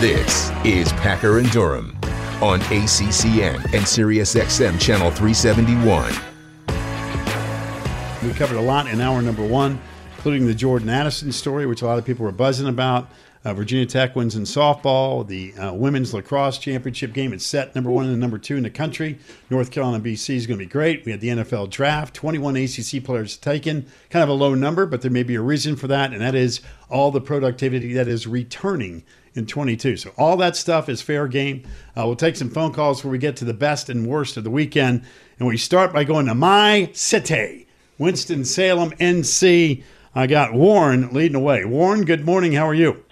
This is Packer and Durham on ACCN and SiriusXM Channel 371. We covered a lot in hour number one, including the Jordan Addison story, which a lot of people were buzzing about. Uh, Virginia Tech wins in softball. The uh, women's lacrosse championship game is set number one and number two in the country. North Carolina BC is going to be great. We had the NFL draft, 21 ACC players taken. Kind of a low number, but there may be a reason for that, and that is all the productivity that is returning in 22. So all that stuff is fair game. Uh, we'll take some phone calls before we get to the best and worst of the weekend, and we start by going to my city, Winston Salem, NC. I got Warren leading away. Warren, good morning. How are you?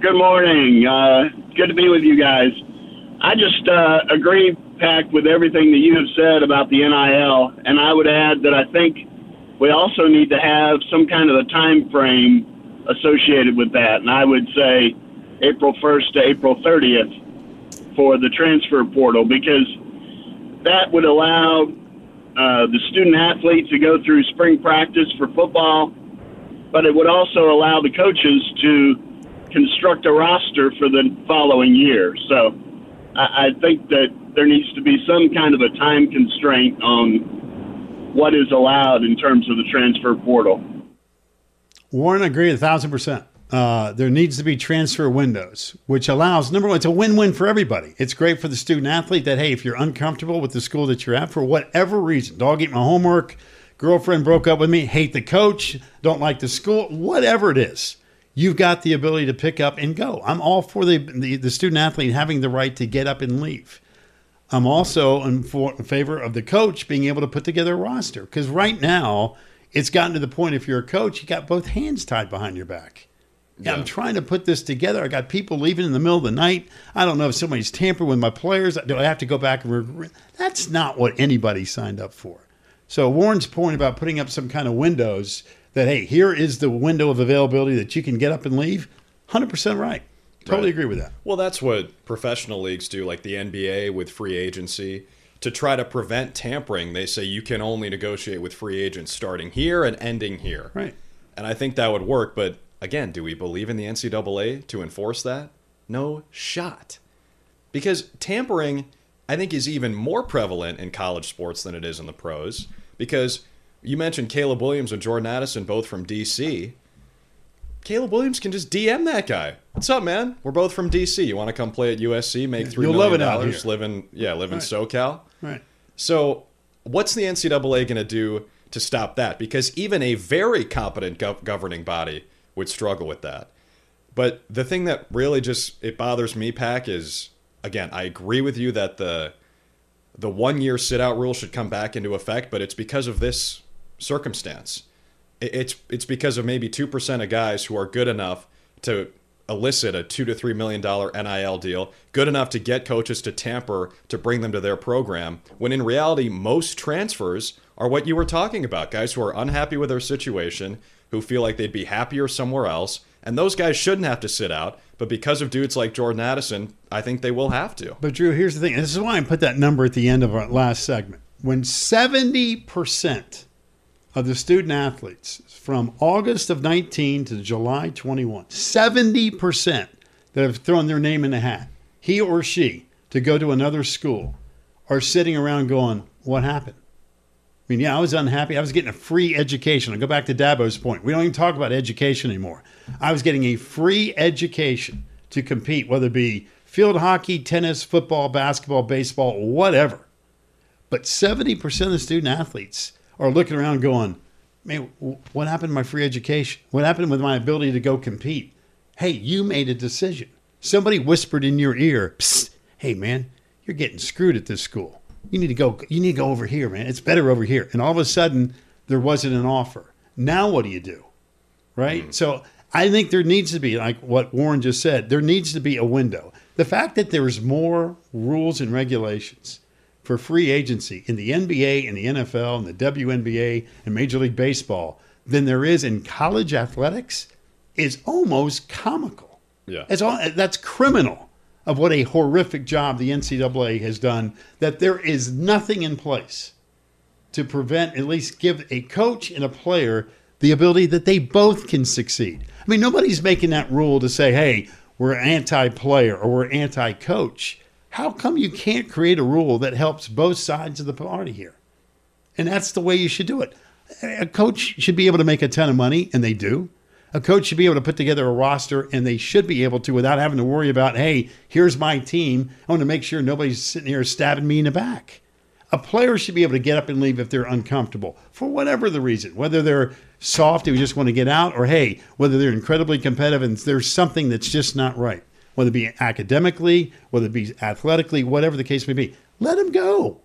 Good morning. Uh, good to be with you guys. I just uh, agree, Pack, with everything that you have said about the NIL, and I would add that I think we also need to have some kind of a time frame associated with that, and I would say April 1st to April 30th for the transfer portal because that would allow uh, the student athletes to go through spring practice for football, but it would also allow the coaches to construct a roster for the following year. So I, I think that there needs to be some kind of a time constraint on what is allowed in terms of the transfer portal. Warren, I agree a thousand percent. Uh, there needs to be transfer windows, which allows number one, it's a win-win for everybody. It's great for the student athlete that hey, if you're uncomfortable with the school that you're at for whatever reason, dog ate my homework, girlfriend broke up with me, hate the coach, don't like the school, whatever it is, you've got the ability to pick up and go. I'm all for the the, the student athlete having the right to get up and leave. I'm also in, for, in favor of the coach being able to put together a roster because right now it's gotten to the point if you're a coach, you got both hands tied behind your back. Yeah. I'm trying to put this together. I got people leaving in the middle of the night. I don't know if somebody's tampering with my players. Do I have to go back and? Re- That's not what anybody signed up for. So Warren's point about putting up some kind of windows that hey, here is the window of availability that you can get up and leave. Hundred percent right. Totally Right. agree with that. Well, that's what professional leagues do, like the NBA with free agency. To try to prevent tampering, they say you can only negotiate with free agents starting here and ending here. Right. And I think that would work. But again, do we believe in the NCAA to enforce that? No shot. Because tampering, I think, is even more prevalent in college sports than it is in the pros. Because you mentioned Caleb Williams and Jordan Addison, both from DC. Caleb Williams can just DM that guy. What's up, man? We're both from DC. You want to come play at USC? Make three You'll million love it out dollars. here. Live in yeah, live in Right. SoCal. Right. So, what's the NCAA going to do to stop that? Because even a very competent gov- governing body would struggle with that. But the thing that really just it bothers me, Pack, is again, I agree with you that the the one year sit out rule should come back into effect, but it's because of this circumstance. It's it's because of maybe two percent of guys who are good enough to elicit a two to three million dollar NIL deal, good enough to get coaches to tamper to bring them to their program. When in reality, most transfers are what you were talking about: guys who are unhappy with their situation, who feel like they'd be happier somewhere else, and those guys shouldn't have to sit out. But because of dudes like Jordan Addison, I think they will have to. But Drew, here's the thing. This is why I put that number at the end of our last segment. When 70% of the student athletes from August of 19 to July 21, 70% that have thrown their name in the hat, he or she, to go to another school, are sitting around going, What happened? I mean, yeah, I was unhappy. I was getting a free education. I go back to Dabo's point. We don't even talk about education anymore. I was getting a free education to compete, whether it be field hockey, tennis, football, basketball, baseball, whatever. But 70% of the student athletes are looking around going, man, what happened to my free education? What happened with my ability to go compete? Hey, you made a decision. Somebody whispered in your ear, Psst, hey, man, you're getting screwed at this school. You need to go. You need to go over here, man. It's better over here. And all of a sudden, there wasn't an offer. Now, what do you do? Right. Mm. So I think there needs to be, like what Warren just said, there needs to be a window. The fact that there's more rules and regulations for free agency in the NBA and the NFL and the WNBA and Major League Baseball than there is in college athletics is almost comical. Yeah. It's all, that's criminal of what a horrific job the NCAA has done, that there is nothing in place to prevent, at least give a coach and a player the ability that they both can succeed. I mean, nobody's making that rule to say, hey, we're anti-player or we're anti-coach. How come you can't create a rule that helps both sides of the party here? And that's the way you should do it. A coach should be able to make a ton of money, and they do. A coach should be able to put together a roster, and they should be able to without having to worry about, hey, here's my team. I want to make sure nobody's sitting here stabbing me in the back. A player should be able to get up and leave if they're uncomfortable for whatever the reason, whether they're soft and we just want to get out, or hey, whether they're incredibly competitive and there's something that's just not right, whether it be academically, whether it be athletically, whatever the case may be. Let them go.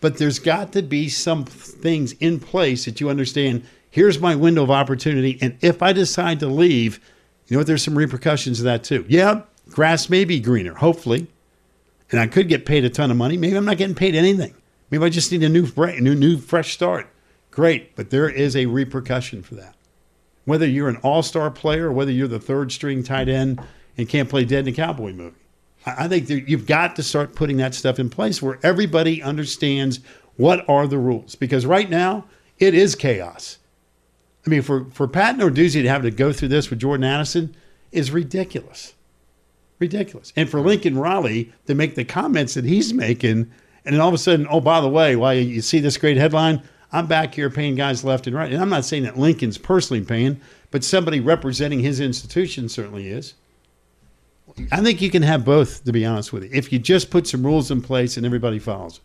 But there's got to be some things in place that you understand. Here's my window of opportunity. And if I decide to leave, you know what? There's some repercussions of that too. Yeah, grass may be greener, hopefully. And I could get paid a ton of money. Maybe I'm not getting paid anything. Maybe I just need a new, new, new fresh start. Great, but there is a repercussion for that. Whether you're an all star player whether you're the third string tight end and can't play dead in a cowboy movie. I think you've got to start putting that stuff in place where everybody understands what are the rules. Because right now, it is chaos. I mean, for, for Pat Narduzzi to have to go through this with Jordan Addison is ridiculous. Ridiculous. And for Lincoln Riley to make the comments that he's making, and then all of a sudden, oh, by the way, why you see this great headline? I'm back here paying guys left and right. And I'm not saying that Lincoln's personally paying, but somebody representing his institution certainly is. I think you can have both, to be honest with you, if you just put some rules in place and everybody follows.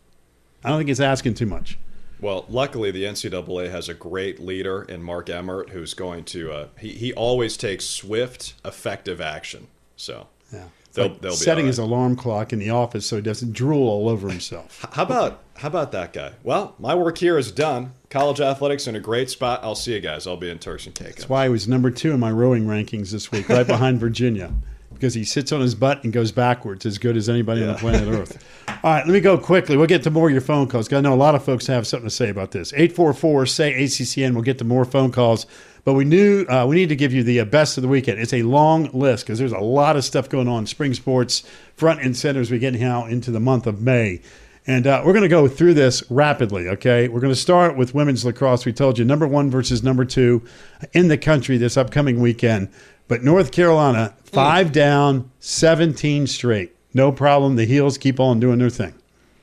I don't think it's asking too much. Well, luckily, the NCAA has a great leader in Mark Emmert who's going to, uh, he, he always takes swift, effective action. So, yeah. They'll, they'll setting right. his alarm clock in the office so he doesn't drool all over himself. How about how about that guy? Well, my work here is done. College athletics in a great spot. I'll see you guys. I'll be in Turks and Caicos. That's why he was number two in my rowing rankings this week, right behind Virginia, because he sits on his butt and goes backwards as good as anybody yeah. on the planet Earth. All right, let me go quickly. We'll get to more of your phone calls. I know a lot of folks have something to say about this. Eight four four say ACCN. We'll get to more phone calls. But we knew uh, we need to give you the uh, best of the weekend. It's a long list because there's a lot of stuff going on. Spring sports front and center as we get now into the month of May. And uh, we're going to go through this rapidly, okay? We're going to start with women's lacrosse. We told you number one versus number two in the country this upcoming weekend. But North Carolina, five mm. down, 17 straight. No problem. The heels keep on doing their thing.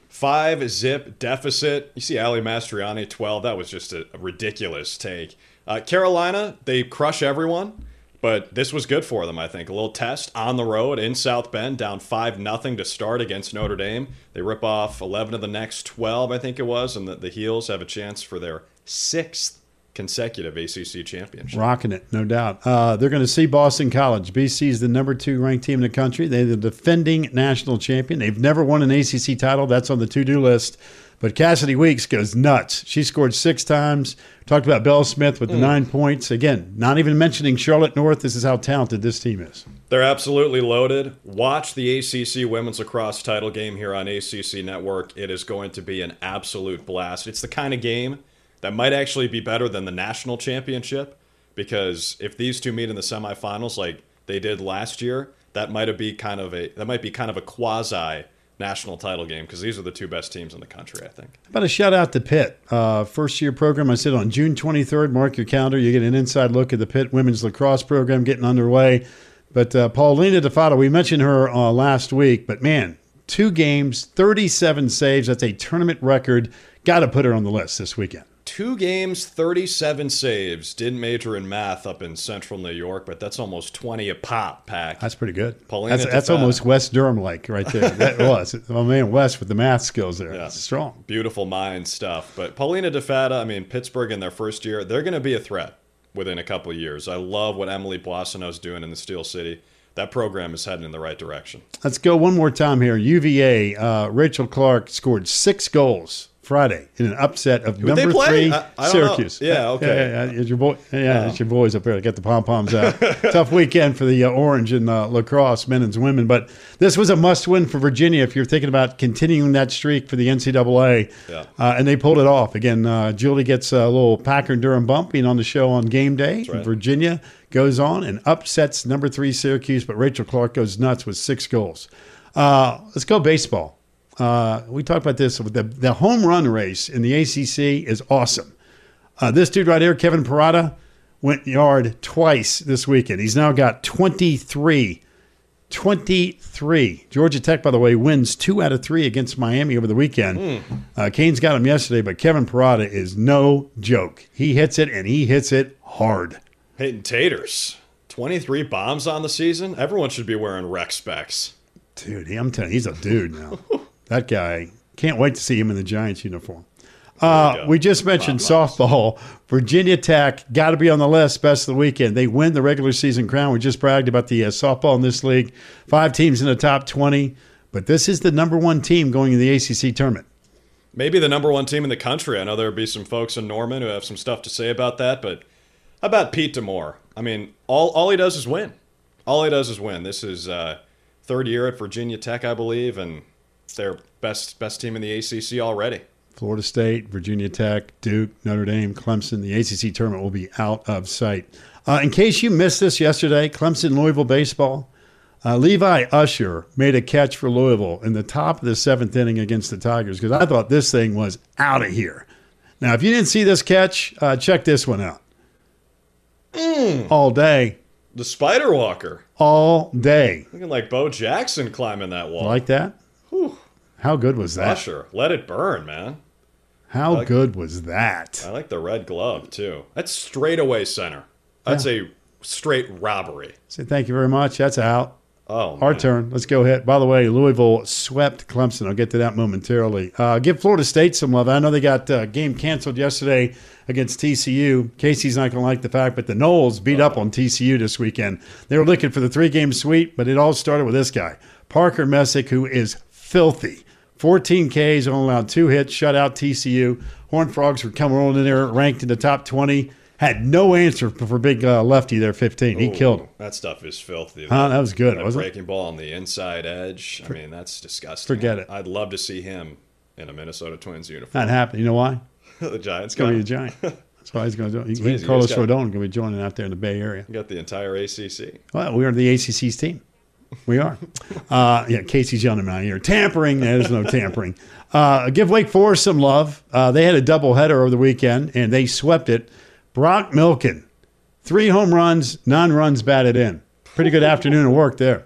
Five zip deficit. You see Ally Mastroianni, 12. That was just a, a ridiculous take. Uh, Carolina, they crush everyone, but this was good for them, I think. A little test on the road in South Bend, down 5 nothing to start against Notre Dame. They rip off 11 of the next 12, I think it was, and the, the Heels have a chance for their sixth consecutive ACC championship. Rocking it, no doubt. Uh, they're going to see Boston College. BC is the number two ranked team in the country. They're the defending national champion. They've never won an ACC title. That's on the to do list. But Cassidy Weeks goes nuts. She scored six times. Talked about Belle Smith with the mm. nine points. Again, not even mentioning Charlotte North. This is how talented this team is. They're absolutely loaded. Watch the ACC women's lacrosse title game here on ACC Network. It is going to be an absolute blast. It's the kind of game that might actually be better than the national championship because if these two meet in the semifinals like they did last year, that might be kind of a that might be kind of a quasi national title game because these are the two best teams in the country, I think. How about a shout out to Pitt? Uh, first year program, I said on June 23rd, mark your calendar. You get an inside look at the Pitt women's lacrosse program getting underway. But uh, Paulina DiFatta, we mentioned her uh, last week, but man, two games, 37 saves. That's a tournament record. Got to put her on the list this weekend two games, 37 saves. Didn't major in math up in central New York, but that's almost 20 a pop, Pack. That's pretty good. Paulina that's, that's almost Wes Durham like right there. That was. My man Wes with the math skills there. Yeah. strong. Beautiful mind stuff. But Paulina DiFatta, I mean, Pittsburgh in their first year, they're going to be a threat within a couple of years. I love what Emily is doing in the Steel City that program is heading in the right direction. Let's go one more time here. UVA, uh, Rachel Clark scored six goals Friday in an upset of number three I, I Syracuse. Yeah, okay. Yeah, yeah, it's your boy. Yeah, it's your boys up there. Get the pom poms out. Tough weekend for the uh, Orange and uh, lacrosse men and women, but this was a must win for Virginia if you're thinking about continuing that streak for the NCAA. Yeah. Uh, and they pulled it off again. Uh, Julie gets a little Packer and Durham bump being on the show on game day. Right. Virginia goes on and upsets number three Syracuse, but Rachel Clark goes nuts with six goals. Uh, let's go baseball. Uh, we talked about this. The, the home run race in the ACC is awesome. Uh, this dude right here, Kevin Parada, went yard twice this weekend. He's now got 23 23. Georgia Tech, by the way, wins two out of three against Miami over the weekend. Uh, Canes got him yesterday, but Kevin Parada is no joke. He hits it and he hits it hard. Hitting taters. 23 bombs on the season. Everyone should be wearing rec specs. Dude, I'm telling you, he's a dude now. that guy, can't wait to see him in the Giants uniform. Uh, we just mentioned softball. Virginia Tech got to be on the list. Best of the weekend. They win the regular season crown. We just bragged about the uh, softball in this league. Five teams in the top 20. But this is the number one team going in the ACC tournament. Maybe the number one team in the country. I know there would be some folks in Norman who have some stuff to say about that, but about Pete D'Amour? I mean, all, all he does is win. All he does is win. This is uh, third year at Virginia Tech, I believe, and they're best best team in the ACC already. Florida State, Virginia Tech, Duke, Notre Dame, Clemson. The ACC tournament will be out of sight. Uh, in case you missed this yesterday, Clemson Louisville baseball. Uh, Levi Usher made a catch for Louisville in the top of the seventh inning against the Tigers because I thought this thing was out of here. Now, if you didn't see this catch, uh, check this one out. Mm. All day, The Spider Walker, all day. looking like Bo Jackson climbing that wall. Like that? How good was that? Usher, let it burn, man. How good was that? I like the red glove too. That's straight away center. That's a straight robbery. Say thank you very much. That's out. Oh, Our man. turn. Let's go ahead. By the way, Louisville swept Clemson. I'll get to that momentarily. Uh, give Florida State some love. I know they got uh, game canceled yesterday against TCU. Casey's not going to like the fact, but the Noles beat up on TCU this weekend. They were looking for the three game sweep, but it all started with this guy, Parker Messick, who is filthy. 14 Ks, only allowed two hits, shut out TCU. Horned Frogs were coming on in there, ranked in the top 20. Had no answer for, for big uh, lefty there, 15. He Ooh, killed him. That stuff is filthy. Huh, that was good, That wasn't it? breaking ball on the inside edge. I mean, that's disgusting. forget it. I'd love to see him in a Minnesota Twins uniform. Not happening. You know why? the Giants going to be a giant. That's why he's going to do it. He. Carlos got- Rodon going to be joining out there in the Bay Area. You got the entire ACC. Well, we are the ACC's team. We are. Uh, yeah, Casey's yelling out here. Tampering. There's no tampering. Uh, give Wake Forest some love. Uh, they had a doubleheader over the weekend, and they swept it. Brock Wilken, three home runs, none runs batted in. Pretty good afternoon of work there.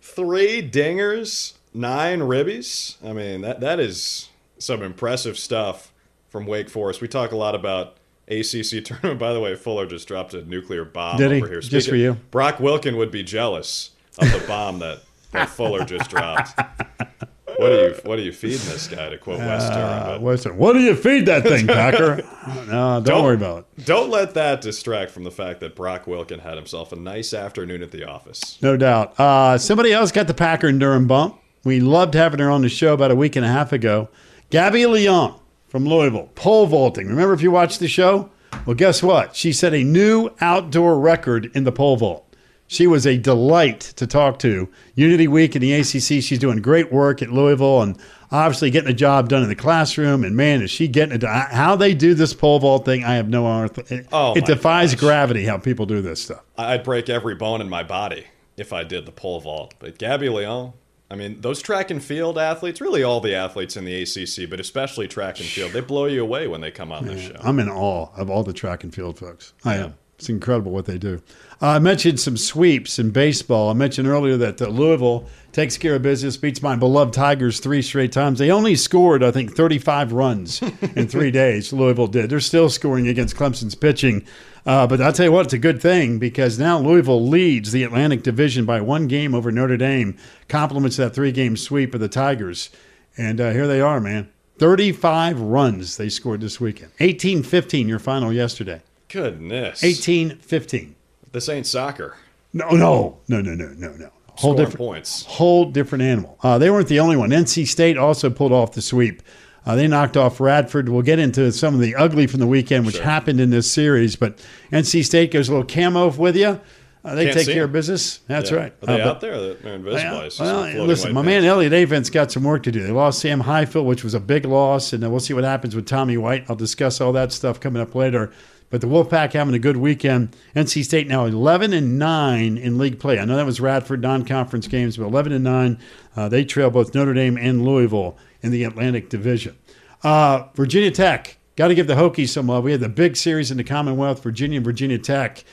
Three dingers, nine ribbies. I mean, that that is some impressive stuff from Wake Forest. We talk a lot about ACC tournament. By the way, Fuller just dropped a nuclear bomb Did he? over here. Just for you? Brock Wilken would be jealous of the bomb that, that Fuller just dropped. What are you What are you feeding this guy? To quote Wes Uh, Durham, but? What do you feed that thing, Packer? no, don't, worry about it. Don't let that distract from the fact that Brock Wilken had himself a nice afternoon at the office. No doubt. Uh, somebody else got the Packer and Durham bump. We loved having her on the show about a week and a half ago. Gabby Leon from Louisville, pole vaulting. Remember if you watched the show? Well, guess what? She set a new outdoor record in the pole vault. She was a delight to talk to. Unity Week in the ACC, she's doing great work at Louisville and obviously getting the job done in the classroom. And man, is she getting it done. How they do this pole vault thing, I have no. It, Oh, it defies gosh. gravity how people do this stuff. I'd break every bone in my body if I did the pole vault. But Gabby Leon, I mean, those track and field athletes, really all the athletes in the ACC, but especially track and field, they blow you away when they come on this show. I'm in awe of all the track and field folks. I am. It's incredible what they do. Uh, I mentioned some sweeps in baseball. I mentioned earlier that uh, Louisville takes care of business, beats my beloved Tigers three straight times. They only scored, I think, 35 runs in three days. Louisville did. They're still scoring against Clemson's pitching. Uh, but I'll tell you what, it's a good thing because now Louisville leads the Atlantic Division by one game over Notre Dame, compliments that three game sweep of the Tigers. And uh, here they are, man. 35 runs they scored this weekend. 18 15, your final yesterday. Goodness. 18 15. This ain't soccer. No, no, no, no, no, no, no. Whole Scoring different points. Whole different animal. Uh, they weren't the only one. NC State also pulled off the sweep. Uh, they knocked off Radford. We'll get into some of the ugly from the weekend, which Sure. happened in this series. But NC State goes a little camo with you. Uh, they Can't take care them. of business. That's Yeah. right. Are they Uh, out there? They're- invisible. I well, listen, my things. man Elliott Avent's got some work to do. They lost Sam Highfill, which was a big loss, and we'll see what happens with Tommy White. I'll discuss all that stuff coming up later. But the Wolfpack having a good weekend. NC State now 11 and 9 in league play. I know that was Radford non-conference games, but 11 and 9. Uh, they trail both Notre Dame and Louisville in the Atlantic Division. Uh, Virginia Tech got to give the Hokies some love. We had the big series in the Commonwealth, Virginia and Virginia Tech,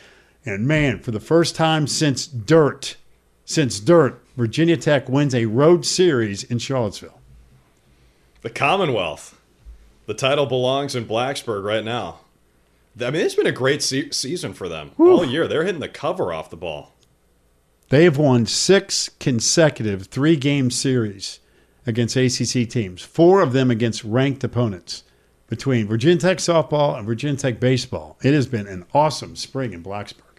and man, for the first time since dirt, since dirt, Virginia Tech wins a road series in Charlottesville. The Commonwealth. The title belongs in Blacksburg right now. I mean, it's been a great se- season for them all year. They're hitting the cover off the ball. They have won six consecutive three game series against ACC teams, four of them against ranked opponents between Virginia Tech softball and Virginia Tech baseball. It has been an awesome spring in Blacksburg.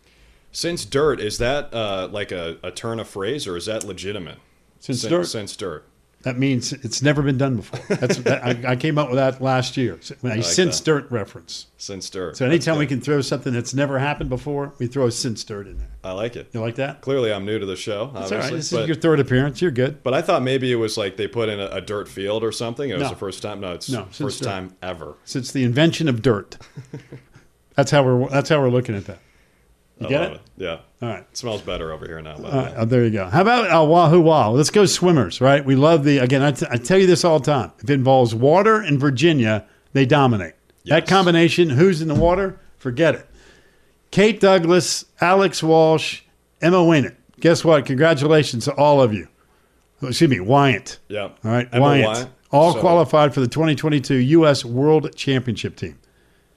Since dirt, is that uh, like a, a turn of phrase or is that legitimate? Since Sin- dirt, Since dirt. That means it's never been done before. That's that, I, I came up with that last year. A like since that. dirt reference. Since dirt. So anytime we can throw something that's never happened before, we throw a since dirt in there. I like it. You like that? Clearly, I'm new to the show. That's obviously, all right. This but, is your third appearance. You're good. but I thought maybe it was like they put in a, a dirt field or something. It was No. the first time. No, it's No, first dirt. time ever. Since the invention of dirt. that's how we're that's how we're looking at that. You I get love it? it. Yeah. All right. It smells better over here now. By the right, oh, there you go. How about uh, Wahoowa? Let's go swimmers, right? We love the, again, I, t- I tell you this all the time. If it involves water and Virginia, they dominate. That combination, who's in the water, forget it. Kate Douglas, Alex Walsh, Emma Winnett. Guess what? Congratulations to all of you. Oh, Excuse me, Wyant. Yeah. All right, Emma Wyant. Wyant. All So- qualified for the 2022 U.S. World Championship team.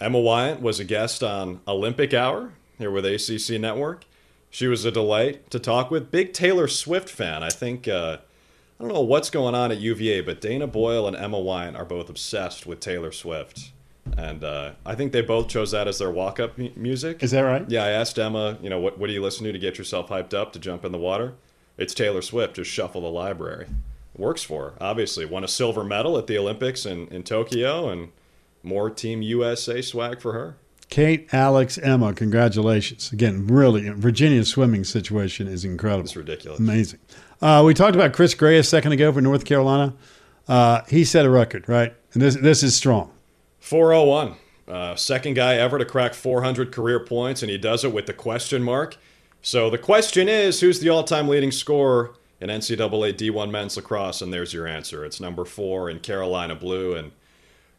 Emma Wyant was a guest on Olympic Hour here with ACC Network. She was a delight to talk with. Big Taylor Swift fan. I think, uh, I don't know what's going on at UVA, but Dana Boyle and Emma Wyant are both obsessed with Taylor Swift. And uh, I think they both chose that as their walk up mu- music. Is that right? Yeah, I asked Emma, you know, what, what do you listen to to get yourself hyped up to jump in the water? It's Taylor Swift, just shuffle the library. Works for her, obviously. Won a silver medal at the Olympics in, in Tokyo, and more Team USA swag for her. Kate, Alex, Emma, congratulations. Again, really, Virginia's swimming situation is incredible. It's ridiculous. Amazing. Uh, we talked about Chris Gray a second ago for North Carolina. Uh, he set a record, right? And this this is strong. 401. Uh, second guy ever to crack 400 career points, and he does it with the question mark. So the question is who's the all time leading scorer in NCAA D1 men's lacrosse? And there's your answer. It's number four in Carolina Blue. And,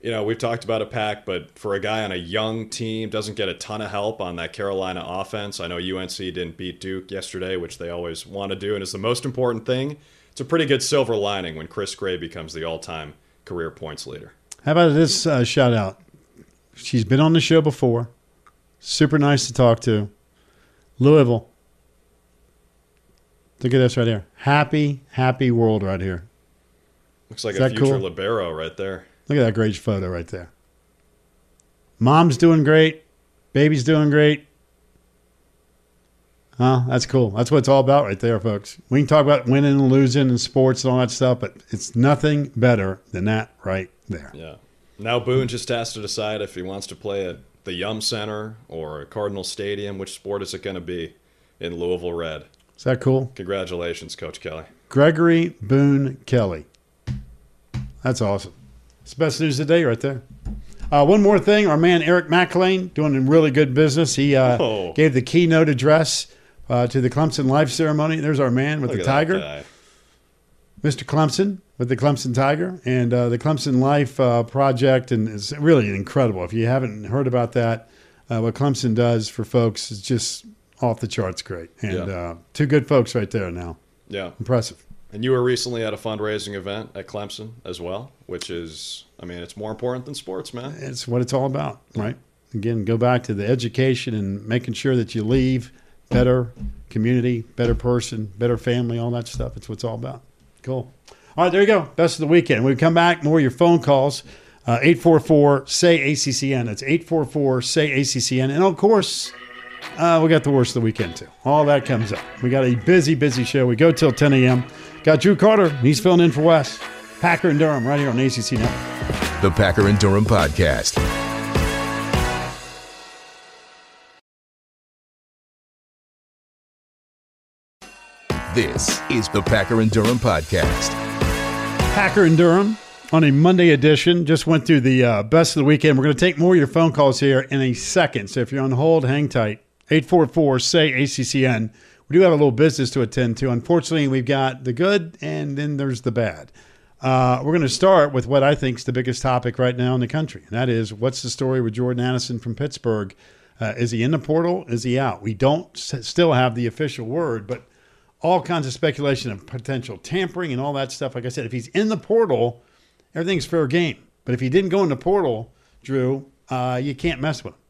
you know, we've talked about a pack, but for a guy on a young team, doesn't get a ton of help on that Carolina offense. I know UNC didn't beat Duke yesterday, which they always want to do, and it's the most important thing. It's a pretty good silver lining when Chris Gray becomes the all time career points leader. How about this uh, shout out? She's been on the show before. Super nice to talk to. Louisville. Look at this right here. Happy, happy world right here. Looks like Is a future cool? libero right there. Look at that great photo right there. Mom's doing great. Baby's doing great. Huh? That's cool. That's what it's all about right there, folks. We can talk about winning and losing and sports and all that stuff, but it's nothing better than that right there. Yeah. Now Boone just has to decide if he wants to play at the Yum Center or Cardinal Stadium. Which sport is it going to be in Louisville Red? Is that cool? Congratulations, Coach Kelly. Gregory Boone Kelly. That's awesome. It's the best news of the day right there. Uh, one more thing, our man Eric Mac Lain doing really good business. He uh, Oh. gave the keynote address uh, to the Clemson Life ceremony. There's our man with Look the tiger. Mr. Clemson with the Clemson Tiger, and uh, the Clemson Life uh, project, and it's really incredible. If you haven't heard about that, uh, what Clemson does for folks is just off the charts great. And Yeah. uh, two good folks right there now. Yeah. Impressive. And you were recently at a fundraising event at Clemson as well, which is, I mean, it's more important than sports, man. It's what it's all about, right? Again, go back to the education and making sure that you leave better community, better person, better family, all that stuff. It's what it's all about. Cool. All right, there you go. Best of the weekend. When we come back, more of your phone calls. Uh, 844 say ACCN. That's 844 say ACCN. And of course, uh, we got the worst of the weekend too. All that comes up. We got a busy, busy show. We go till 10 a.m. Got Drew Carter. He's filling in for Wes. Packer and Durham right here on ACC Network. The Packer and Durham Podcast. This is the Packer and Durham Podcast. Packer and Durham on a Monday edition. Just went through the uh, best of the weekend. We're going to take more of your phone calls here in a second. So if you're on hold, hang tight. 844 say ACCN. We do have a little business to attend to. Unfortunately, we've got the good and then there's the bad. Uh, we're going to start with what I think is the biggest topic right now in the country, and that is what's the story with Jordan Addison from Pittsburgh? Uh, is he in the portal? Is he out? We don't s- still have the official word, but all kinds of speculation of potential tampering and all that stuff. Like I said, if he's in the portal, everything's fair game. But if he didn't go in the portal, Drew, uh, you can't mess with him.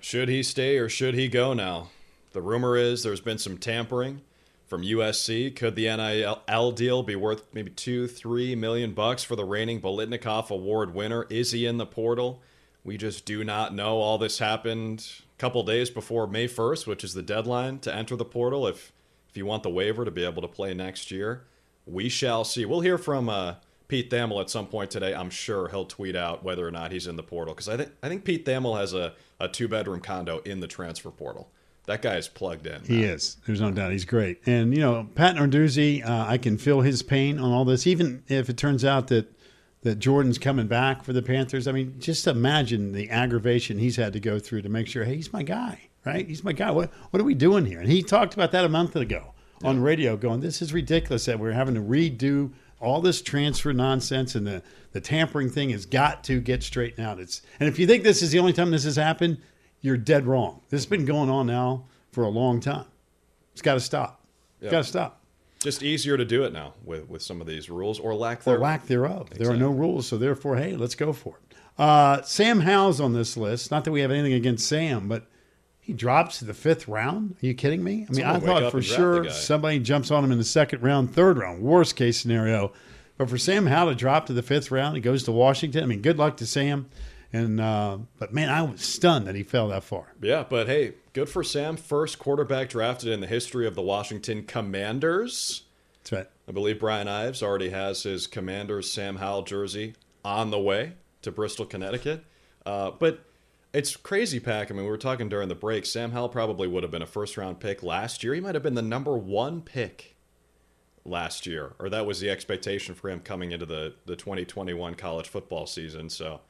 Should he stay or should he go now? The rumor is there's been some tampering from USC. Could the NIL deal be worth maybe two, three million bucks for the reigning Biletnikoff Award winner? Is he in the portal? We just do not know. All this happened a couple days before May 1st, which is the deadline to enter the portal. If if you want the waiver to be able to play next year, we shall see. We'll hear from uh, Pete Thamel at some point today. I'm sure he'll tweet out whether or not he's in the portal because I think I think Pete Thamel has a, a two bedroom condo in the transfer portal. That guy is plugged in. He is. There's no doubt. He's great. And, you know, Pat Narduzzi, uh, I can feel his pain on all this, even if it turns out that that Jordan's coming back for the Panthers. I mean, just imagine the aggravation he's had to go through to make sure, hey, he's my guy, right? He's my guy. What, what are we doing here? And he talked about that a month ago yeah. on radio, going, this is ridiculous that we're having to redo all this transfer nonsense and the, the tampering thing has got to get straightened out. It's and if you think this is the only time this has happened, you're dead wrong. This has been going on now for a long time. It's got to stop. It's got to stop. Just easier to do it now with, with some of these rules or lack thereof. Or lack thereof. Exactly. There are no rules, so therefore, hey, let's go for it. Uh, Sam Howell's on this list. Not that we have anything against Sam, but he drops to the fifth round. Are you kidding me? I mean, I thought for sure somebody jumps on him in the second round, third round, worst case scenario. But for Sam Howell to drop to the fifth round, he goes to Washington. I mean, good luck to Sam. And uh, but man, I was stunned that he fell that far. Yeah, but hey, good for Sam. First quarterback drafted in the history of the Washington Commanders. That's right. I believe Brian Ives already has his Commanders Sam Howell jersey on the way to Bristol, Connecticut. Uh, but it's crazy, Pack. I mean, we were talking during the break. Sam Howell probably would have been a first round pick last year. He might have been the number one pick last year, or that was the expectation for him coming into the, the 2021 college football season. So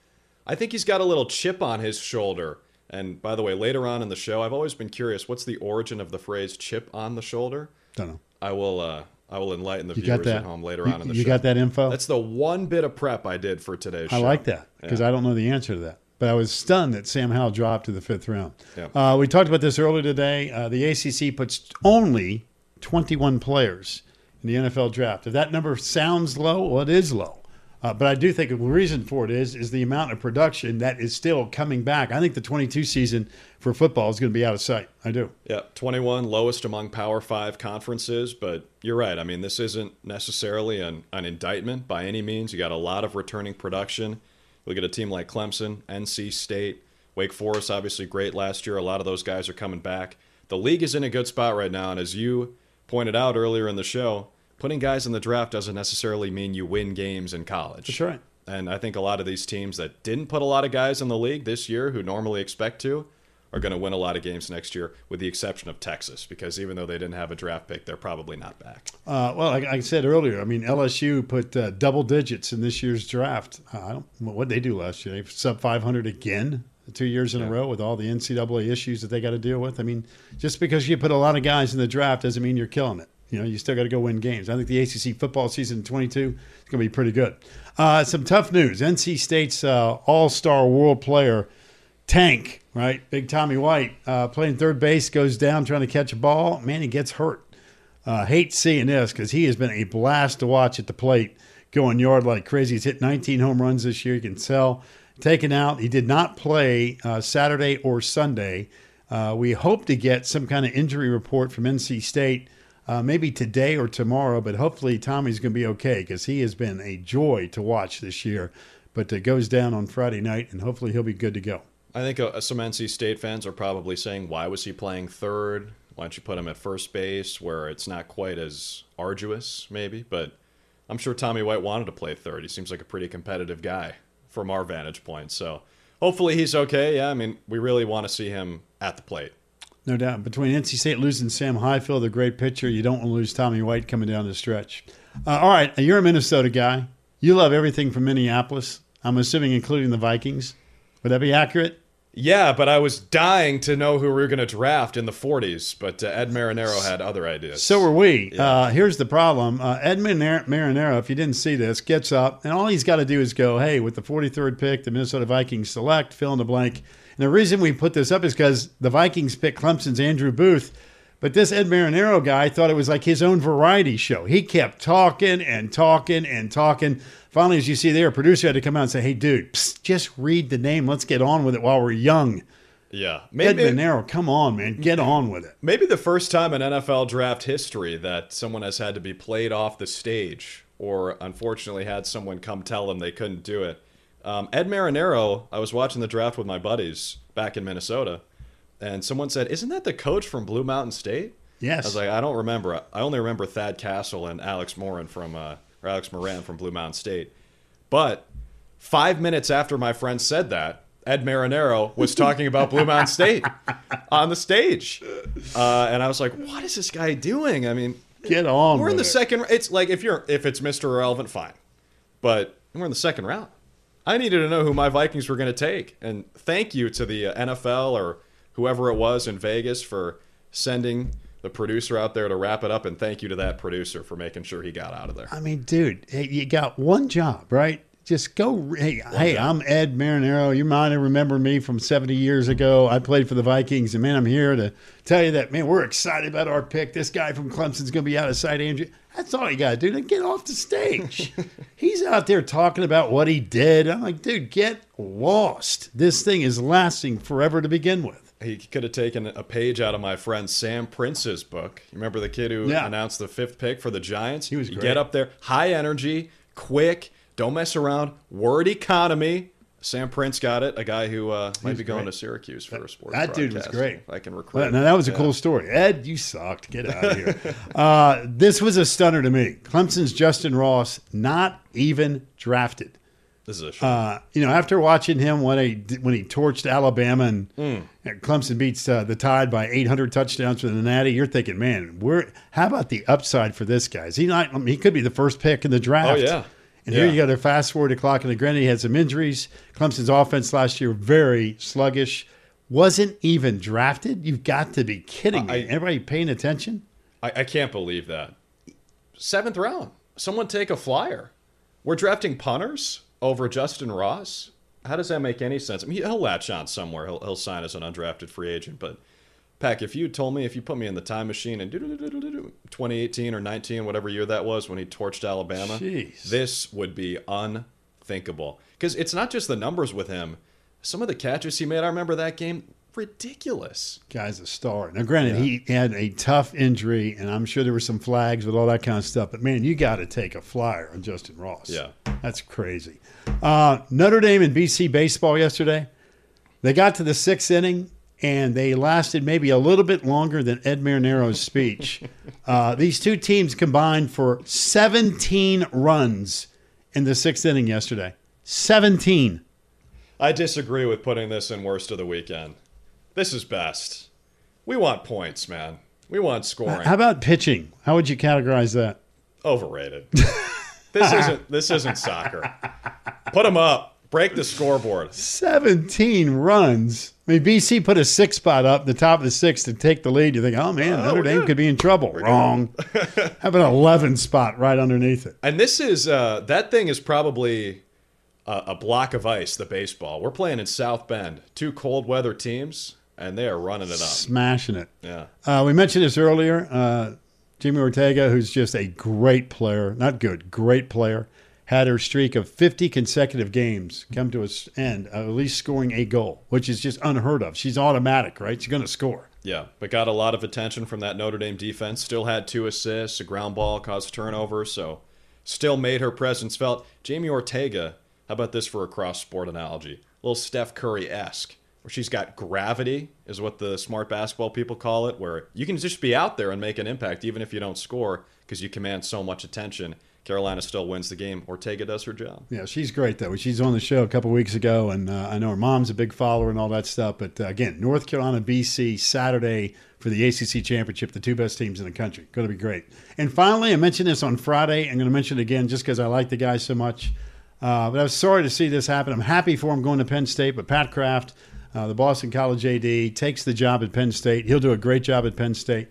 I think he's got a little chip on his shoulder. And by the way, later on in the show, I've always been curious what's the origin of the phrase "chip on the shoulder." Don't know. I will. Uh, I will enlighten the you viewers at home later you, on in the you show. You got that info? That's the one bit of prep I did for today's I show. I like that because yeah. I don't know the answer to that. But I was stunned that Sam Howell dropped to the fifth round. Yeah. Uh, we talked about this earlier today. Uh, the ACC puts only 21 players in the NFL draft. If that number sounds low, well, it is low. Uh, but I do think the reason for it is is the amount of production that is still coming back. I think the 22 season for football is going to be out of sight. I do. Yeah, 21 lowest among Power Five conferences. But you're right. I mean, this isn't necessarily an, an indictment by any means. You got a lot of returning production. Look at a team like Clemson, NC State, Wake Forest. Obviously, great last year. A lot of those guys are coming back. The league is in a good spot right now, and as you pointed out earlier in the show putting guys in the draft doesn't necessarily mean you win games in college. That's right. And I think a lot of these teams that didn't put a lot of guys in the league this year who normally expect to are going to win a lot of games next year, with the exception of Texas, because even though they didn't have a draft pick, they're probably not back. Uh, well, like I said earlier, I mean LSU put uh, double digits in this year's draft. Uh, I don't what they do last year. They sub 500 again two years in yeah. a row with all the NCAA issues that they got to deal with. I mean, just because you put a lot of guys in the draft doesn't mean you're killing it. You know, you still got to go win games. I think the ACC football season 22 is going to be pretty good. Uh, some tough news. NC State's uh, all-star world player Tank, right? Big Tommy White, uh, playing third base, goes down trying to catch a ball. Man, he gets hurt. Uh, hate seeing this because he has been a blast to watch at the plate, going yard like crazy. He's hit 19 home runs this year. You can tell. Taken out. He did not play uh, Saturday or Sunday. Uh, we hope to get some kind of injury report from NC State uh, maybe today or tomorrow, but hopefully Tommy's going to be okay because he has been a joy to watch this year. But it goes down on Friday night, and hopefully he'll be good to go. I think uh, some NC State fans are probably saying, why was he playing third? Why don't you put him at first base where it's not quite as arduous, maybe? But I'm sure Tommy White wanted to play third. He seems like a pretty competitive guy from our vantage point. So hopefully he's okay. Yeah, I mean, we really want to see him at the plate. No doubt. Between NC State losing Sam Highfill, a great pitcher, you don't want to lose Tommy White coming down the stretch. Uh, all right, you're a Minnesota guy. You love everything from Minneapolis. I'm assuming, including the Vikings. Would that be accurate? Yeah, but I was dying to know who we were going to draft in the 40s, but uh, Ed Marinaro had other ideas. So were we. Yeah. Uh, here's the problem uh, Ed Marinaro, if you didn't see this, gets up, and all he's got to do is go, hey, with the 43rd pick, the Minnesota Vikings select, fill in the blank. And the reason we put this up is because the Vikings picked Clemson's Andrew Booth, But this Ed Marinaro guy thought it was like his own variety show. He kept talking and talking and talking. Finally, as you see there, a producer had to come out and say, "Hey, dude, psst, just read the name. Let's get on with it while we're young." Yeah, Ed maybe Marinaro, come on, man, get on with it. maybe the first time in NFL draft history that someone has had to be played off the stage, or unfortunately had someone come tell them they couldn't do it. Um, Ed Marinaro, I was watching the draft with my buddies back in Minnesota, and someone said, "Isn't that the coach from Blue Mountain State?" Yes. I was like, I don't remember. I only remember Thad Castle and Alex Moran from uh, or Alex Moran from Blue Mountain State. But five minutes after my friend said that, Ed Marinaro was talking about Blue Mountain State on the stage, uh, and I was like, "What is this guy doing?" I mean, Get on. we're in the it. second. It's like if you're if it's Mr. Irrelevant, fine, but we're in the second round. I needed to know who my Vikings were going to take, and thank you to the uh, NFL or whoever it was in Vegas for sending the producer out there to wrap it up, and thank you to that producer for making sure he got out of there. I mean, dude, you got one job, right? Just go. Hey, hey, I'm Ed Marinaro. You might remember me from 70 years ago. I played for the Vikings, and man, I'm here to tell you that, man, we're excited about our pick. This guy from Clemson's going to be out of sight, Andrew. That's all you got to do. Then get off the stage. He's out there talking about what he did. I'm like, dude, get lost. This thing is lasting forever to begin with. He could have taken a page out of my friend Sam Prince's book. You remember the kid who Yeah. announced the fifth pick for the Giants? He was You great. get up there, high energy, quick, don't mess around, word economy. Sam Prince got it. A guy who uh, might be going great. to Syracuse for a sports. that dude was great. I can recruit. Well, now that was a Yeah. cool story. Ed, you sucked. Get out of here. uh, this was a stunner to me. Clemson's Justin Ross not even drafted. This is a shame. Uh, you know, after watching him when he when he torched Alabama and and Clemson beats uh, the Tide by 800 touchdowns for the Natty, you're thinking, man, we're how about the upside for this guy? Is he not? I mean, he could be the first pick in the draft. Oh, yeah. And here you got to fast forward the clock, and granted, he had some injuries. Clemson's offense last year very sluggish. Wasn't even drafted. You've got to be kidding me. I- Everybody paying attention? I, I can't believe that. Seventh round. Someone take a flyer. We're drafting punters over Justin Ross. How does that make any sense? I mean, he'll latch on somewhere. He'll, he'll sign as an undrafted free agent. But, Pack, if you told me, if you put me in the time machine in 2018 or 19, whatever year that was when he torched Alabama, Jeez. this would be unthinkable. Because it's not just the numbers with him. Some of the catches he made, I remember that game, ridiculous. guy's a star. Now, granted, he had a tough injury, and I'm sure there were some flags with all that kind of stuff. But man, you got to take a flyer on Justin Ross. Yeah. that's crazy. Uh, Notre Dame and BC baseball yesterday. They got to the sixth inning, and they lasted maybe a little bit longer than Ed Marinaro's speech. uh, these two teams combined for 17 runs in the sixth inning yesterday. 17. I disagree with putting this in worst of the weekend. This is best. We want points, man. We want scoring. How about pitching? How would you categorize that? Overrated. this isn't this isn't soccer. Put them up. Break the scoreboard. 17 runs. I mean, BC put a six spot up, the top of the sixth, to take the lead. You think, oh man, Oh, Notre Dame good. could be in trouble. Wrong. Have an 11 spot right underneath it. And this is uh, that thing is probably a, a block of ice. The baseball. We're playing in South Bend. Two cold weather teams, and they are running it up. Smashing it. Yeah. Uh, we mentioned this earlier. Uh, Jamie Ortega, who's just a great player, not good, great player, had her streak of 50 consecutive games come to an end, uh, at least scoring a goal, which is just unheard of. She's automatic, right? She's going to score. Yeah, but got a lot of attention from that Notre Dame defense. Still had two assists, a ground ball, caused turnover, so still made her presence felt. Jamie Ortega, how about this for a cross sport analogy? A little Steph Curry esque, where she's got gravity, is what the smart basketball people call it, where you can just be out there and make an impact even if you don't score because you command so much attention. Carolina still wins the game. Ortega does her job. Yeah, she's great though. She's on the show a couple weeks ago, and uh, I know her mom's a big follower and all that stuff. But uh, again, North Carolina, BC, Saturday for the ACC championship, the two best teams in the country. Going to be great. And finally, I mentioned this on Friday. I'm going to mention it again just because I like the guy so much. Uh, but I was sorry to see this happen. I'm happy for him going to Penn State, but Pat Kraft, uh, the Boston College AD, takes the job at Penn State. He'll do a great job at Penn State.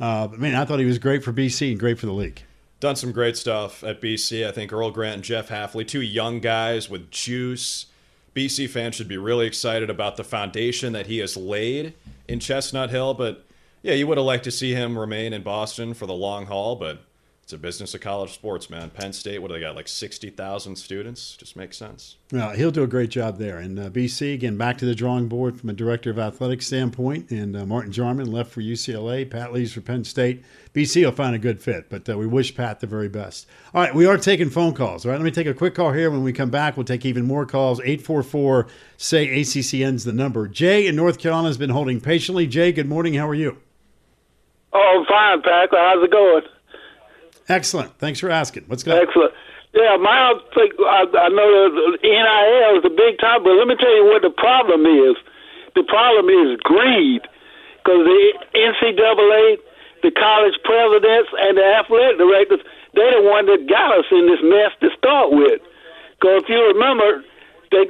Uh, but man, I thought he was great for BC and great for the league. Done some great stuff at BC. I think Earl Grant and Jeff Hafley, two young guys with juice. BC fans should be really excited about the foundation that he has laid in Chestnut Hill. But yeah, you would have liked to see him remain in Boston for the long haul, but it's a business of college sports, man. Penn State, what do they got? Like sixty thousand students? Just makes sense. Well, he'll do a great job there. And uh, BC again back to the drawing board from a director of athletics standpoint. And uh, Martin Jarmond left for UCLA. Pat leaves for Penn State. BC will find a good fit, but uh, we wish Pat the very best. All right, we are taking phone calls. All right, let me take a quick call here. When we come back, we'll take even more calls. Eight four four say ACCN's the number. Jay in North Carolina has been holding patiently. Jay, good morning. How are you? Oh, I'm fine, Pat. How's it going? Excellent. Thanks for asking. What's going? on? Excellent. Yeah, my think I, I know the NIL is the big topic, but let me tell you what the problem is. The problem is greed, because the NCAA, the college presidents, and the athletic directors, they're the one that got us in this mess to start with. Because if you remember, they,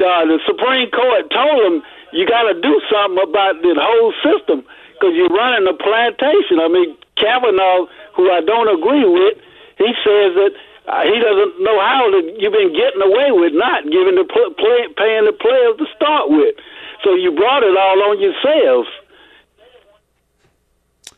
uh, the Supreme Court told them you got to do something about the whole system because you're running a plantation. I mean, Kavanaugh, who I don't agree with, he says that uh, he doesn't know how to, you've been getting away with not giving the play, paying the players to start with. So you brought it all on yourselves.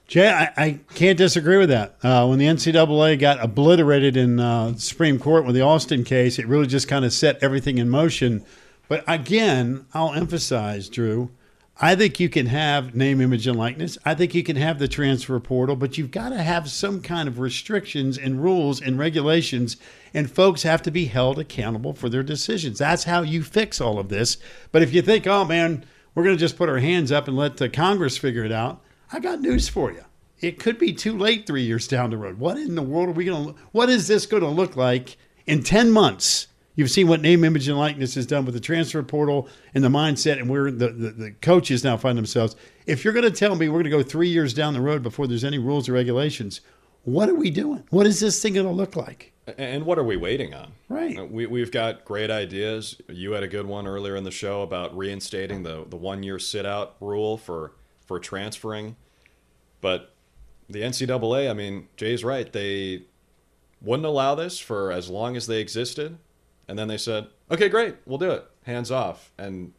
Jay, I, I can't disagree with that. Uh, when the NCAA got obliterated in uh, Supreme Court with the Alston case, it really just kind of set everything in motion. But again, I'll emphasize, Drew, I think you can have name, image, and likeness. I think you can have the transfer portal, but you've got to have some kind of restrictions and rules and regulations, and folks have to be held accountable for their decisions. That's how you fix all of this. But if you think, oh man, we're going to just put our hands up and let the Congress figure it out, I got news for you. It could be too late three years down the road. What in the world are we going to? What is this going to look like in ten months? You've seen what name, image, and likeness has done with the transfer portal and the mindset, and where the, the, the coaches now find themselves. If you're going to tell me we're going to go three years down the road before there's any rules or regulations, what are we doing? What is this thing going to look like? And what are we waiting on? Right. Uh, we, we've got great ideas. You had a good one earlier in the show about reinstating the, the one year sit out rule for, for transferring. But the NCAA, I mean, Jay's right. They wouldn't allow this for as long as they existed. And then they said, okay, great, we'll do it. Hands off. And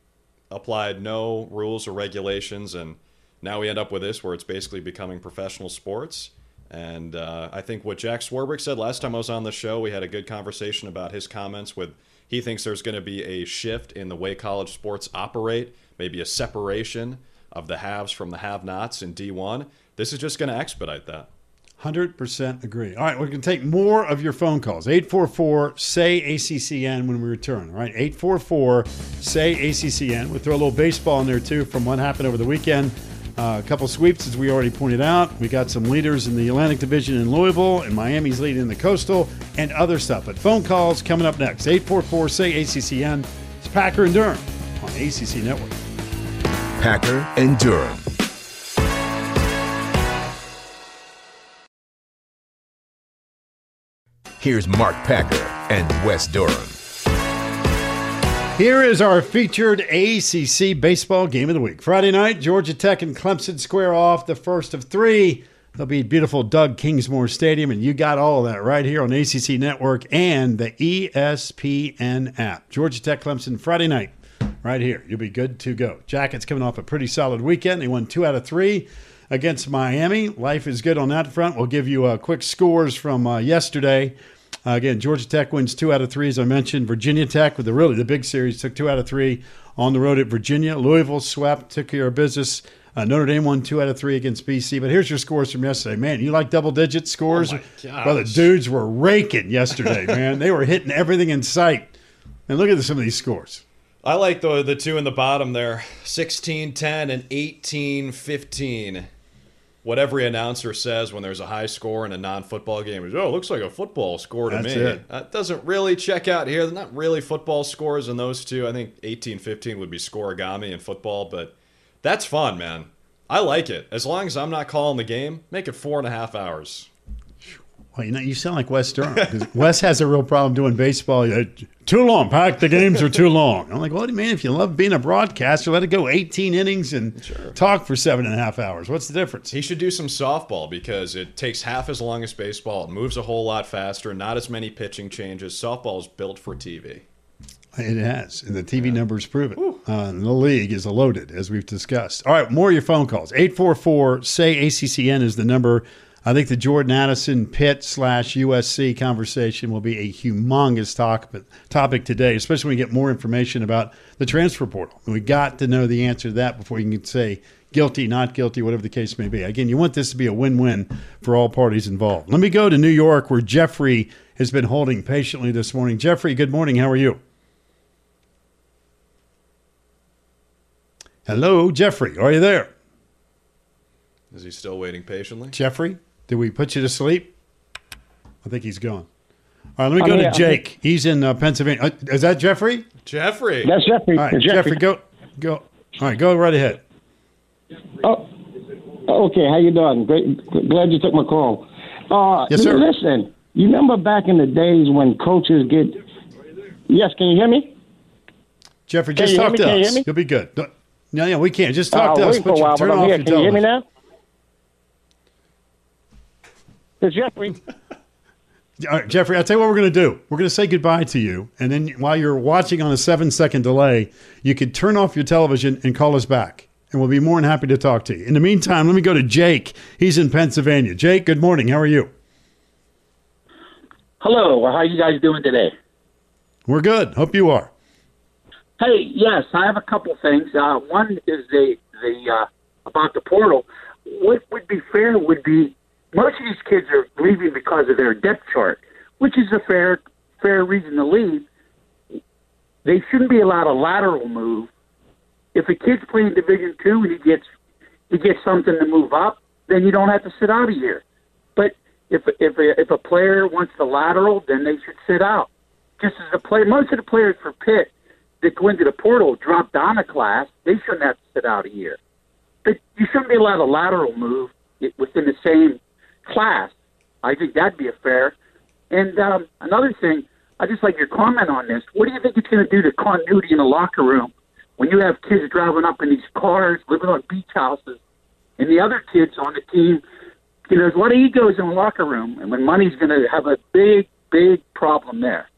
applied no rules or regulations. And now we end up with this where it's basically becoming professional sports. And uh, I think what Jack Swarbrick said last time I was on the show, we had a good conversation about his comments with he thinks there's going to be a shift in the way college sports operate, maybe a separation of the haves from the have nots in D1. This is just going to expedite that. 100% agree. All right, we're going to take more of your phone calls. 844 say ACCN when we return. All right, 844 say ACCN. We'll throw a little baseball in there too from what happened over the weekend. Uh, a couple sweeps, as we already pointed out. We got some leaders in the Atlantic Division in Louisville, and Miami's leading in the Coastal, and other stuff. But phone calls coming up next. 844 say ACCN. It's Packer and Durham on ACC Network. Packer and Durham. Here's Mark Packer and Wes Durham. Here is our featured ACC baseball game of the week. Friday night, Georgia Tech and Clemson square off the first of three. They'll be at beautiful Doug Kingsmore Stadium, and you got all of that right here on ACC Network and the ESPN app. Georgia Tech Clemson Friday night, right here. You'll be good to go. Jackets coming off a pretty solid weekend. They won two out of three against Miami. Life is good on that front. We'll give you uh, quick scores from uh, yesterday. Uh, again, Georgia Tech wins two out of three, as I mentioned. Virginia Tech, with the really the big series, took two out of three on the road at Virginia. Louisville swept, took care of business. Uh, Notre Dame won two out of three against BC. But here's your scores from yesterday. Man, you like double digit scores? Oh well, the dudes were raking yesterday, man. They were hitting everything in sight. And look at some of these scores. I like the the two in the bottom there 16 10 and 18 15 what every announcer says when there's a high score in a non-football game is, "Oh, it looks like a football score to That's me." it. That doesn't really check out here. They're not really football scores in those two. I think 18-15 would be scorigami in football, but that's fun, man. I like it. As long as I'm not calling the game, make it four and a half hours. Well, you know, you sound like Wes Durham. Wes has a real problem doing baseball. Uh, Too long. Pack the games are too long. I'm like, well, man, if you love being a broadcaster, let it go 18 innings and talk for seven and a half hours. What's the difference? He should do some softball because it takes half as long as baseball. It moves a whole lot faster. Not as many pitching changes. Softball is built for TV. It has, and the TV numbers prove it. Uh, the league is loaded, as we've discussed. All right, more of your phone calls. 844 say ACCN is the number. I think the Jordan Addison Pitt slash USC conversation will be a humongous talk, topic today, especially when we get more information about the transfer portal. we got to know the answer to that before you can say guilty, not guilty, whatever the case may be. Again, you want this to be a win win for all parties involved. Let me go to New York, where Jeffrey has been holding patiently this morning. Jeffrey, good morning. How are you? Hello, Jeffrey. Are you there? Is he still waiting patiently? Jeffrey, did we put you to sleep? I think he's gone. All right, let me go to Jake. He's in uh, Pennsylvania. Uh, is that Jeffrey? Jeffrey. That's Jeffrey. All right, Jeffrey. Jeffrey, go, go. All right, go right ahead. Oh, okay. How you doing? Great. Glad you took my call. Uh, yes, sir. Listen, you remember back in the days when coaches get? Yes, can you hear me? Jeffrey, just talk to us. You'll be good. No, yeah, we can't. Just talk uh, to us. For a while, turn but off here. your Can you hear me now? It's Jeffrey. All right, Jeffrey, I'll tell you what we're going to do. We're going to say goodbye to you. And then while you're watching on a seven second delay, you could turn off your television and call us back. And we'll be more than happy to talk to you. In the meantime, let me go to Jake. He's in Pennsylvania. Jake, good morning. How are you? Hello. How are you guys doing today? We're good. Hope you are. Hey, yes, I have a couple things. Uh, one is the the uh, about the portal. What would be fair would be most of these kids are leaving because of their depth chart, which is a fair fair reason to leave. They shouldn't be allowed a lateral move. If a kid's playing Division two and he gets he gets something to move up, then you don't have to sit out a year. But if if a, if a player wants the lateral, then they should sit out. Just as a player, most of the players for Pitt that go into the portal drop down a class, they shouldn't have to sit out a year. But you shouldn't be allowed a lateral move within the same class. I think that'd be a fair. And um, another thing, I just like your comment on this. What do you think it's going to do to continuity in the locker room when you have kids driving up in these cars, living on beach houses, and the other kids on the team? You know, there's a lot of egos in the locker room, and when money's going to have a big, big problem there.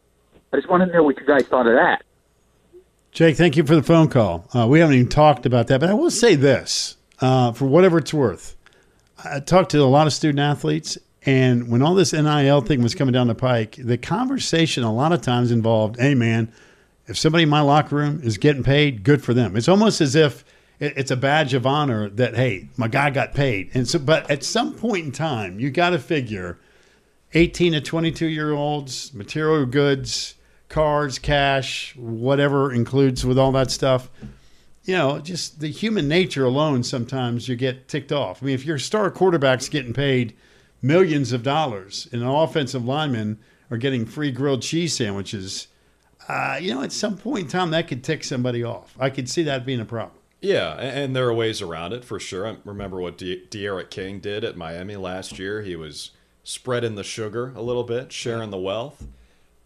I just want to know what you guys thought of that. Jake, thank you for the phone call. Uh, we haven't even talked about that, but I will say this uh, for whatever it's worth. I talked to a lot of student athletes, and when all this NIL thing was coming down the pike, the conversation a lot of times involved, hey, man, if somebody in my locker room is getting paid, good for them. It's almost as if it's a badge of honor that, hey, my guy got paid. And so, but at some point in time, you got to figure 18 to 22 year olds, material goods, cars, cash, whatever includes with all that stuff. You know, just the human nature alone, sometimes you get ticked off. I mean, if your star quarterback's getting paid millions of dollars and an offensive lineman are getting free grilled cheese sandwiches, uh, you know, at some point in time, that could tick somebody off. I could see that being a problem. Yeah, and there are ways around it for sure. I remember what De- D'Eriq King did at Miami last year. He was spreading the sugar a little bit, sharing the wealth.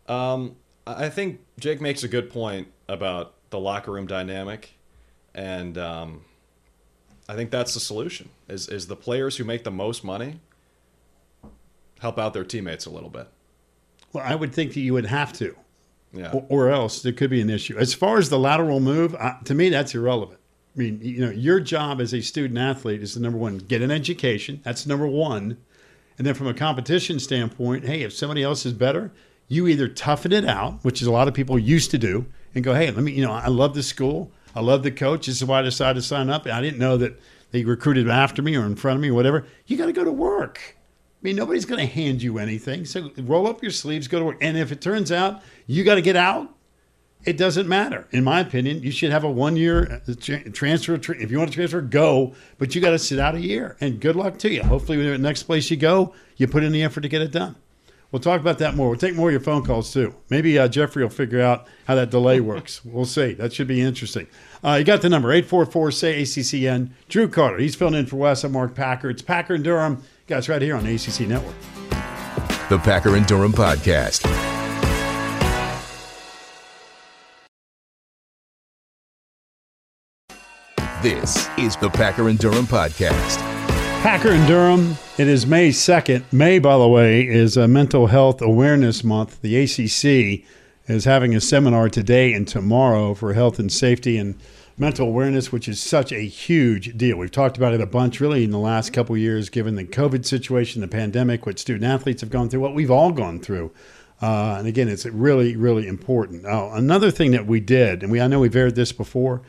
Um, I think Jake makes a good point about the locker room dynamic, and um, I think that's the solution: is is the players who make the most money help out their teammates a little bit. Well, I would think that you would have to, yeah, or, or else there could be an issue. As far as the lateral move, uh, to me, that's irrelevant. I mean, you know, your job as a student athlete is the number one: get an education. That's number one. And then from a competition standpoint, hey, if somebody else is better, you either toughen it out, which is a lot of people used to do, and go, hey, let me, you know, I love this school. I love the coach. This is why I decided to sign up. I didn't know that they recruited after me or in front of me or whatever. You got to go to work. I mean, nobody's going to hand you anything. So roll up your sleeves, go to work. And if it turns out you got to get out, it doesn't matter. In my opinion, you should have a one year uh, transfer. If you want to transfer, go, but you got to sit out a year. And good luck to you. Hopefully, the next place you go, you put in the effort to get it done. We'll talk about that more. We'll take more of your phone calls too. Maybe uh, Jeffrey will figure out how that delay works. We'll see. That should be interesting. Uh, you got the number 844 say ACCN. Drew Carter. He's filling in for Wes. I'm Mark Packer. It's Packer and Durham. Guys, right here on the ACC Network. The Packer and Durham Podcast. This is the Packer and Durham Podcast. Packer and Durham. It is May 2nd. May, by the way, is a Mental Health Awareness Month. The ACC is having a seminar today and tomorrow for health and safety and mental awareness, which is such a huge deal. We've talked about it a bunch really in the last couple years, given the COVID situation, the pandemic, what student athletes have gone through, what we've all gone through. Uh, and again, it's really, really important. Now, another thing that we did, and we I know we've aired this before,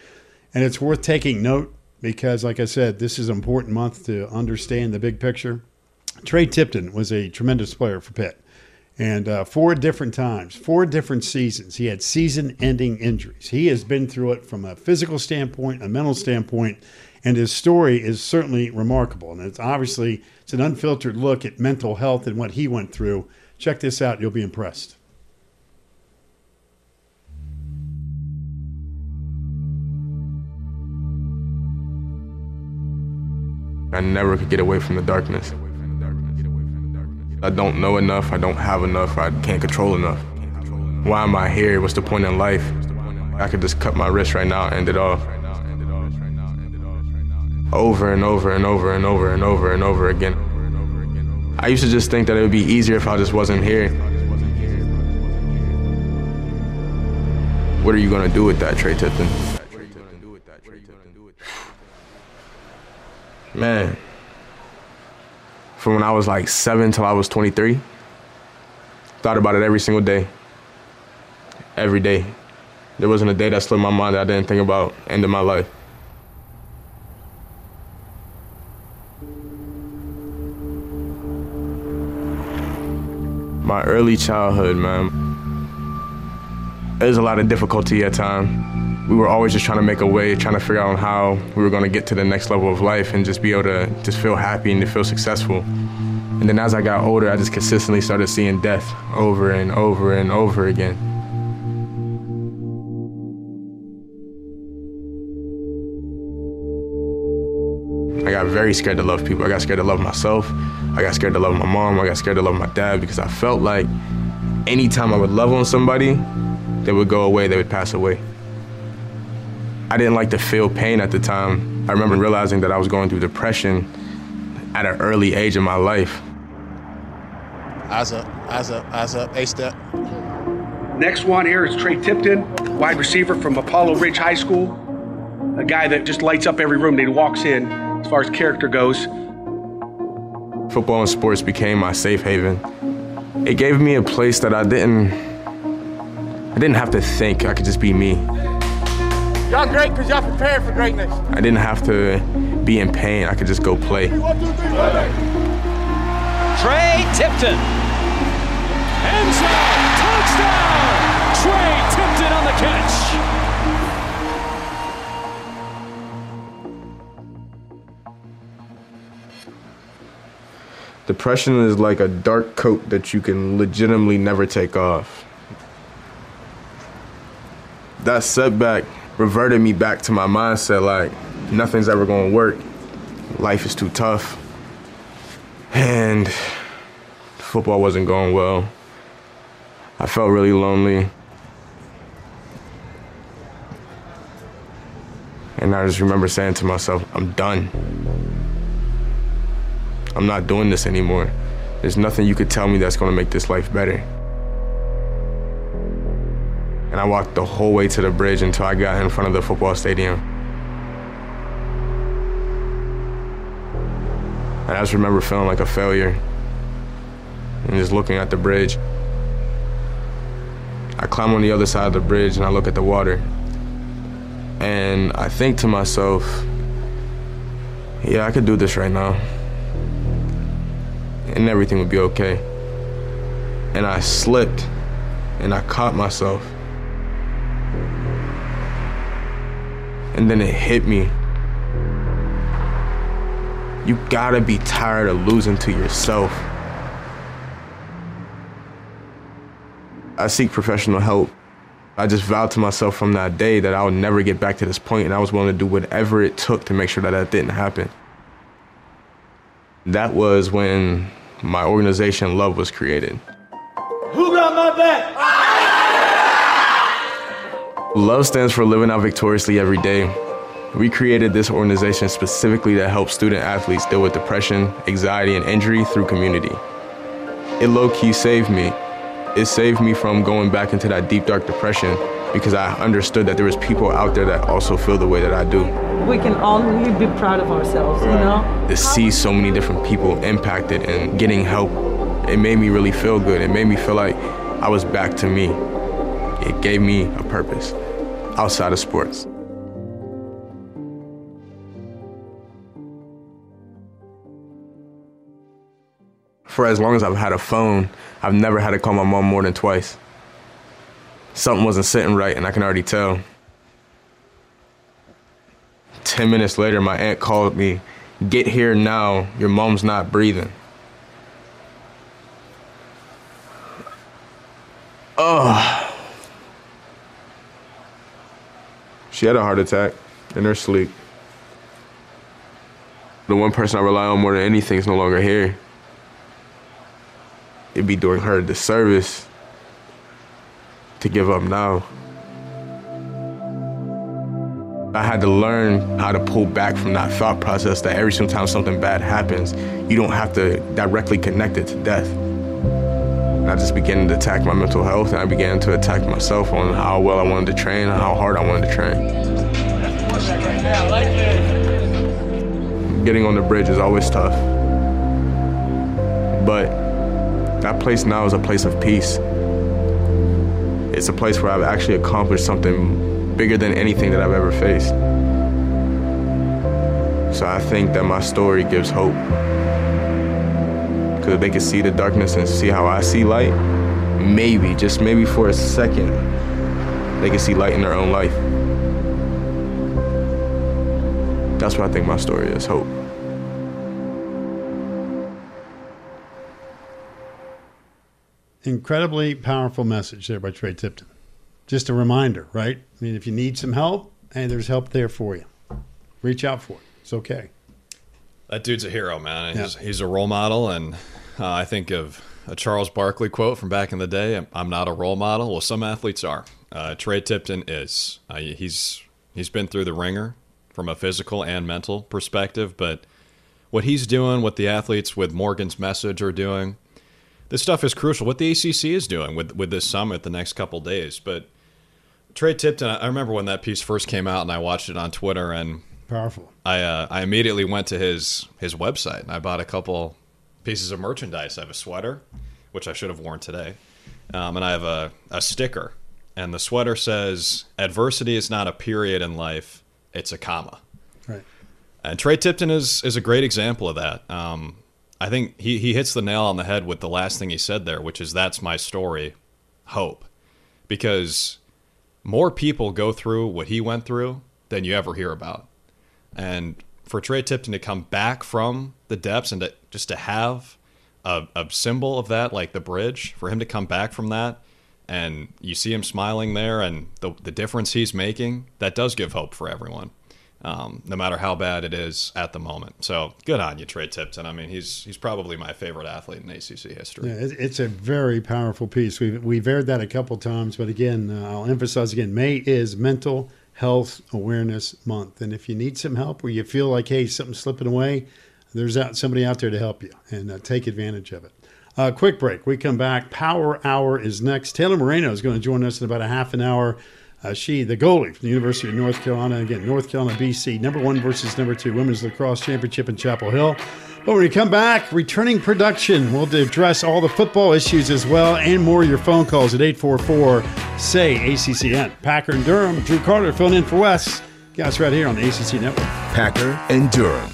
and it's worth taking note because, like I said, this is an important month to understand the big picture. Tre Tipton was a tremendous player for Pitt. And uh, four different times, four different seasons, he had season ending injuries. He has been through it from a physical standpoint, a mental standpoint, and his story is certainly remarkable. And it's obviously it's an unfiltered look at mental health and what he went through. Check this out, you'll be impressed. I never could get away from the darkness. I don't know enough, I don't have enough, I can't control enough. Why am I here? What's the point in life? I could just cut my wrist right now and end it all. Over and over and over and over and over and over again. I used to just think that it would be easier if I just wasn't here. What are you gonna do with that, Tre Tipton? Man, from when I was like seven till I was 23, thought about it every single day. Every day. There wasn't a day that slipped my mind that I didn't think about ending my life. My early childhood, man. There's a lot of difficulty at times. We were always just trying to make a way, trying to figure out how we were going to get to the next level of life and just be able to just feel happy and to feel successful. And then as I got older, I just consistently started seeing death over and over and over again. I got very scared to love people. I got scared to love myself. I got scared to love my mom. I got scared to love my dad because I felt like anytime I would love on somebody, they would go away, they would pass away. I didn't like to feel pain at the time. I remember realizing that I was going through depression at an early age in my life. Eyes up, eyes up, eyes up, A step. Next one here is Tre Tipton, wide receiver from Apollo Ridge High School. A guy that just lights up every room that he walks in as far as character goes. Football and sports became my safe haven. It gave me a place that I didn't I didn't have to think. I could just be me. Y'all great because y'all prepared for greatness. I didn't have to be in pain. I could just go play. Tre Tipton. End zone. Touchdown. Tre Tipton on the catch. Depression is like a dark coat that you can legitimately never take off. That setback reverted me back to my mindset like nothing's ever gonna work. Life is too tough. And football wasn't going well. I felt really lonely. And I just remember saying to myself, I'm done. I'm not doing this anymore. There's nothing you could tell me that's gonna make this life better. And I walked the whole way to the bridge until I got in front of the football stadium. And I just remember feeling like a failure and just looking at the bridge. I climb on the other side of the bridge and I look at the water. And I think to myself, yeah, I could do this right now. And everything would be okay. And I slipped and I caught myself. And then it hit me. You gotta be tired of losing to yourself. I seek professional help. I just vowed to myself from that day that I would never get back to this point, and I was willing to do whatever it took to make sure that that didn't happen. That was when my organization, Love, was created. Who got my back? Love stands for living out victoriously every day. We created this organization specifically to help student athletes deal with depression, anxiety, and injury through community. It low key saved me It saved me from going back into that deep, dark depression because I understood that there was people out there that also feel the way that I do. We can only be proud of ourselves, you know? To see so many different people impacted and getting help, it made me really feel good. It made me feel like I was back to me. It gave me a purpose outside of sports. For as long as I've had a phone, I've never had to call my mom more than twice. Something wasn't sitting right, and I can already tell. Ten minutes later, my aunt called me, Get here now, your mom's not breathing. Oh. She had a heart attack in her sleep. The one person I rely on more than anything is no longer here. It'd be doing her a disservice to give up now. I had to learn how to pull back from that thought process that every single time something bad happens, you don't have to directly connect it to death. I just began to attack my mental health and I began to attack myself on how well I wanted to train and how hard I wanted to train. Getting on the bridge is always tough. But that place now is a place of peace. It's a place where I've actually accomplished something bigger than anything that I've ever faced. So I think that my story gives hope. Because they can see the darkness and see how I see light, maybe, just maybe for a second, they can see light in their own life. That's what I think my story is hope. Incredibly powerful message there by Tre Tipton. Just a reminder, right? I mean, if you need some help, hey, there's help there for you. Reach out for it. It's okay. That dude's a hero, man. He's, yeah. he's a role model, and uh, I think of a Charles Barkley quote from back in the day: "I'm not a role model." Well, some athletes are. Uh, Tre Tipton is. Uh, he's he's been through the ringer from a physical and mental perspective, but what he's doing, what the athletes with Morgan's message are doing, this stuff is crucial. What the ACC is doing with with this summit the next couple days, but Tre Tipton, I remember when that piece first came out, and I watched it on Twitter, and powerful. I uh, I immediately went to his his website and I bought a couple pieces of merchandise. I have a sweater, which I should have worn today, um, and I have a a sticker, and the sweater says, "Adversity is not a period in life; it's a comma." Right. And Tre Tipton is is a great example of that. Um, I think he he hits the nail on the head with the last thing he said there, which is, "That's my story, hope," because more people go through what he went through than you ever hear about. And for Tre Tipton to come back from the depths and to, just to have a, a symbol of that, like the bridge, for him to come back from that, and you see him smiling there and the, the difference he's making, that does give hope for everyone. Um, no matter how bad it is at the moment. So good on you, Tre Tipton. I mean, he's he's probably my favorite athlete in ACC history. Yeah, it's a very powerful piece. We've we've aired that a couple times, but again, uh, I'll emphasize again: May is Mental Health Awareness Month, and if you need some help or you feel like hey something's slipping away, there's out, somebody out there to help you and uh, take advantage of it. Uh, quick break. We come back. Power Hour is next. Taylor Moreno is going to join us in about a half an hour. Uh, she, the goalie from the University of North Carolina, again, North Carolina, BC, number one versus number two women's lacrosse championship in Chapel Hill. But when we come back, returning production, we'll address all the football issues as well and more. Your phone calls at 844 say ACCN. Packer and Durham, Drew Carter filling in for Wes. Guys, right here on the ACC Network. Packer and Durham.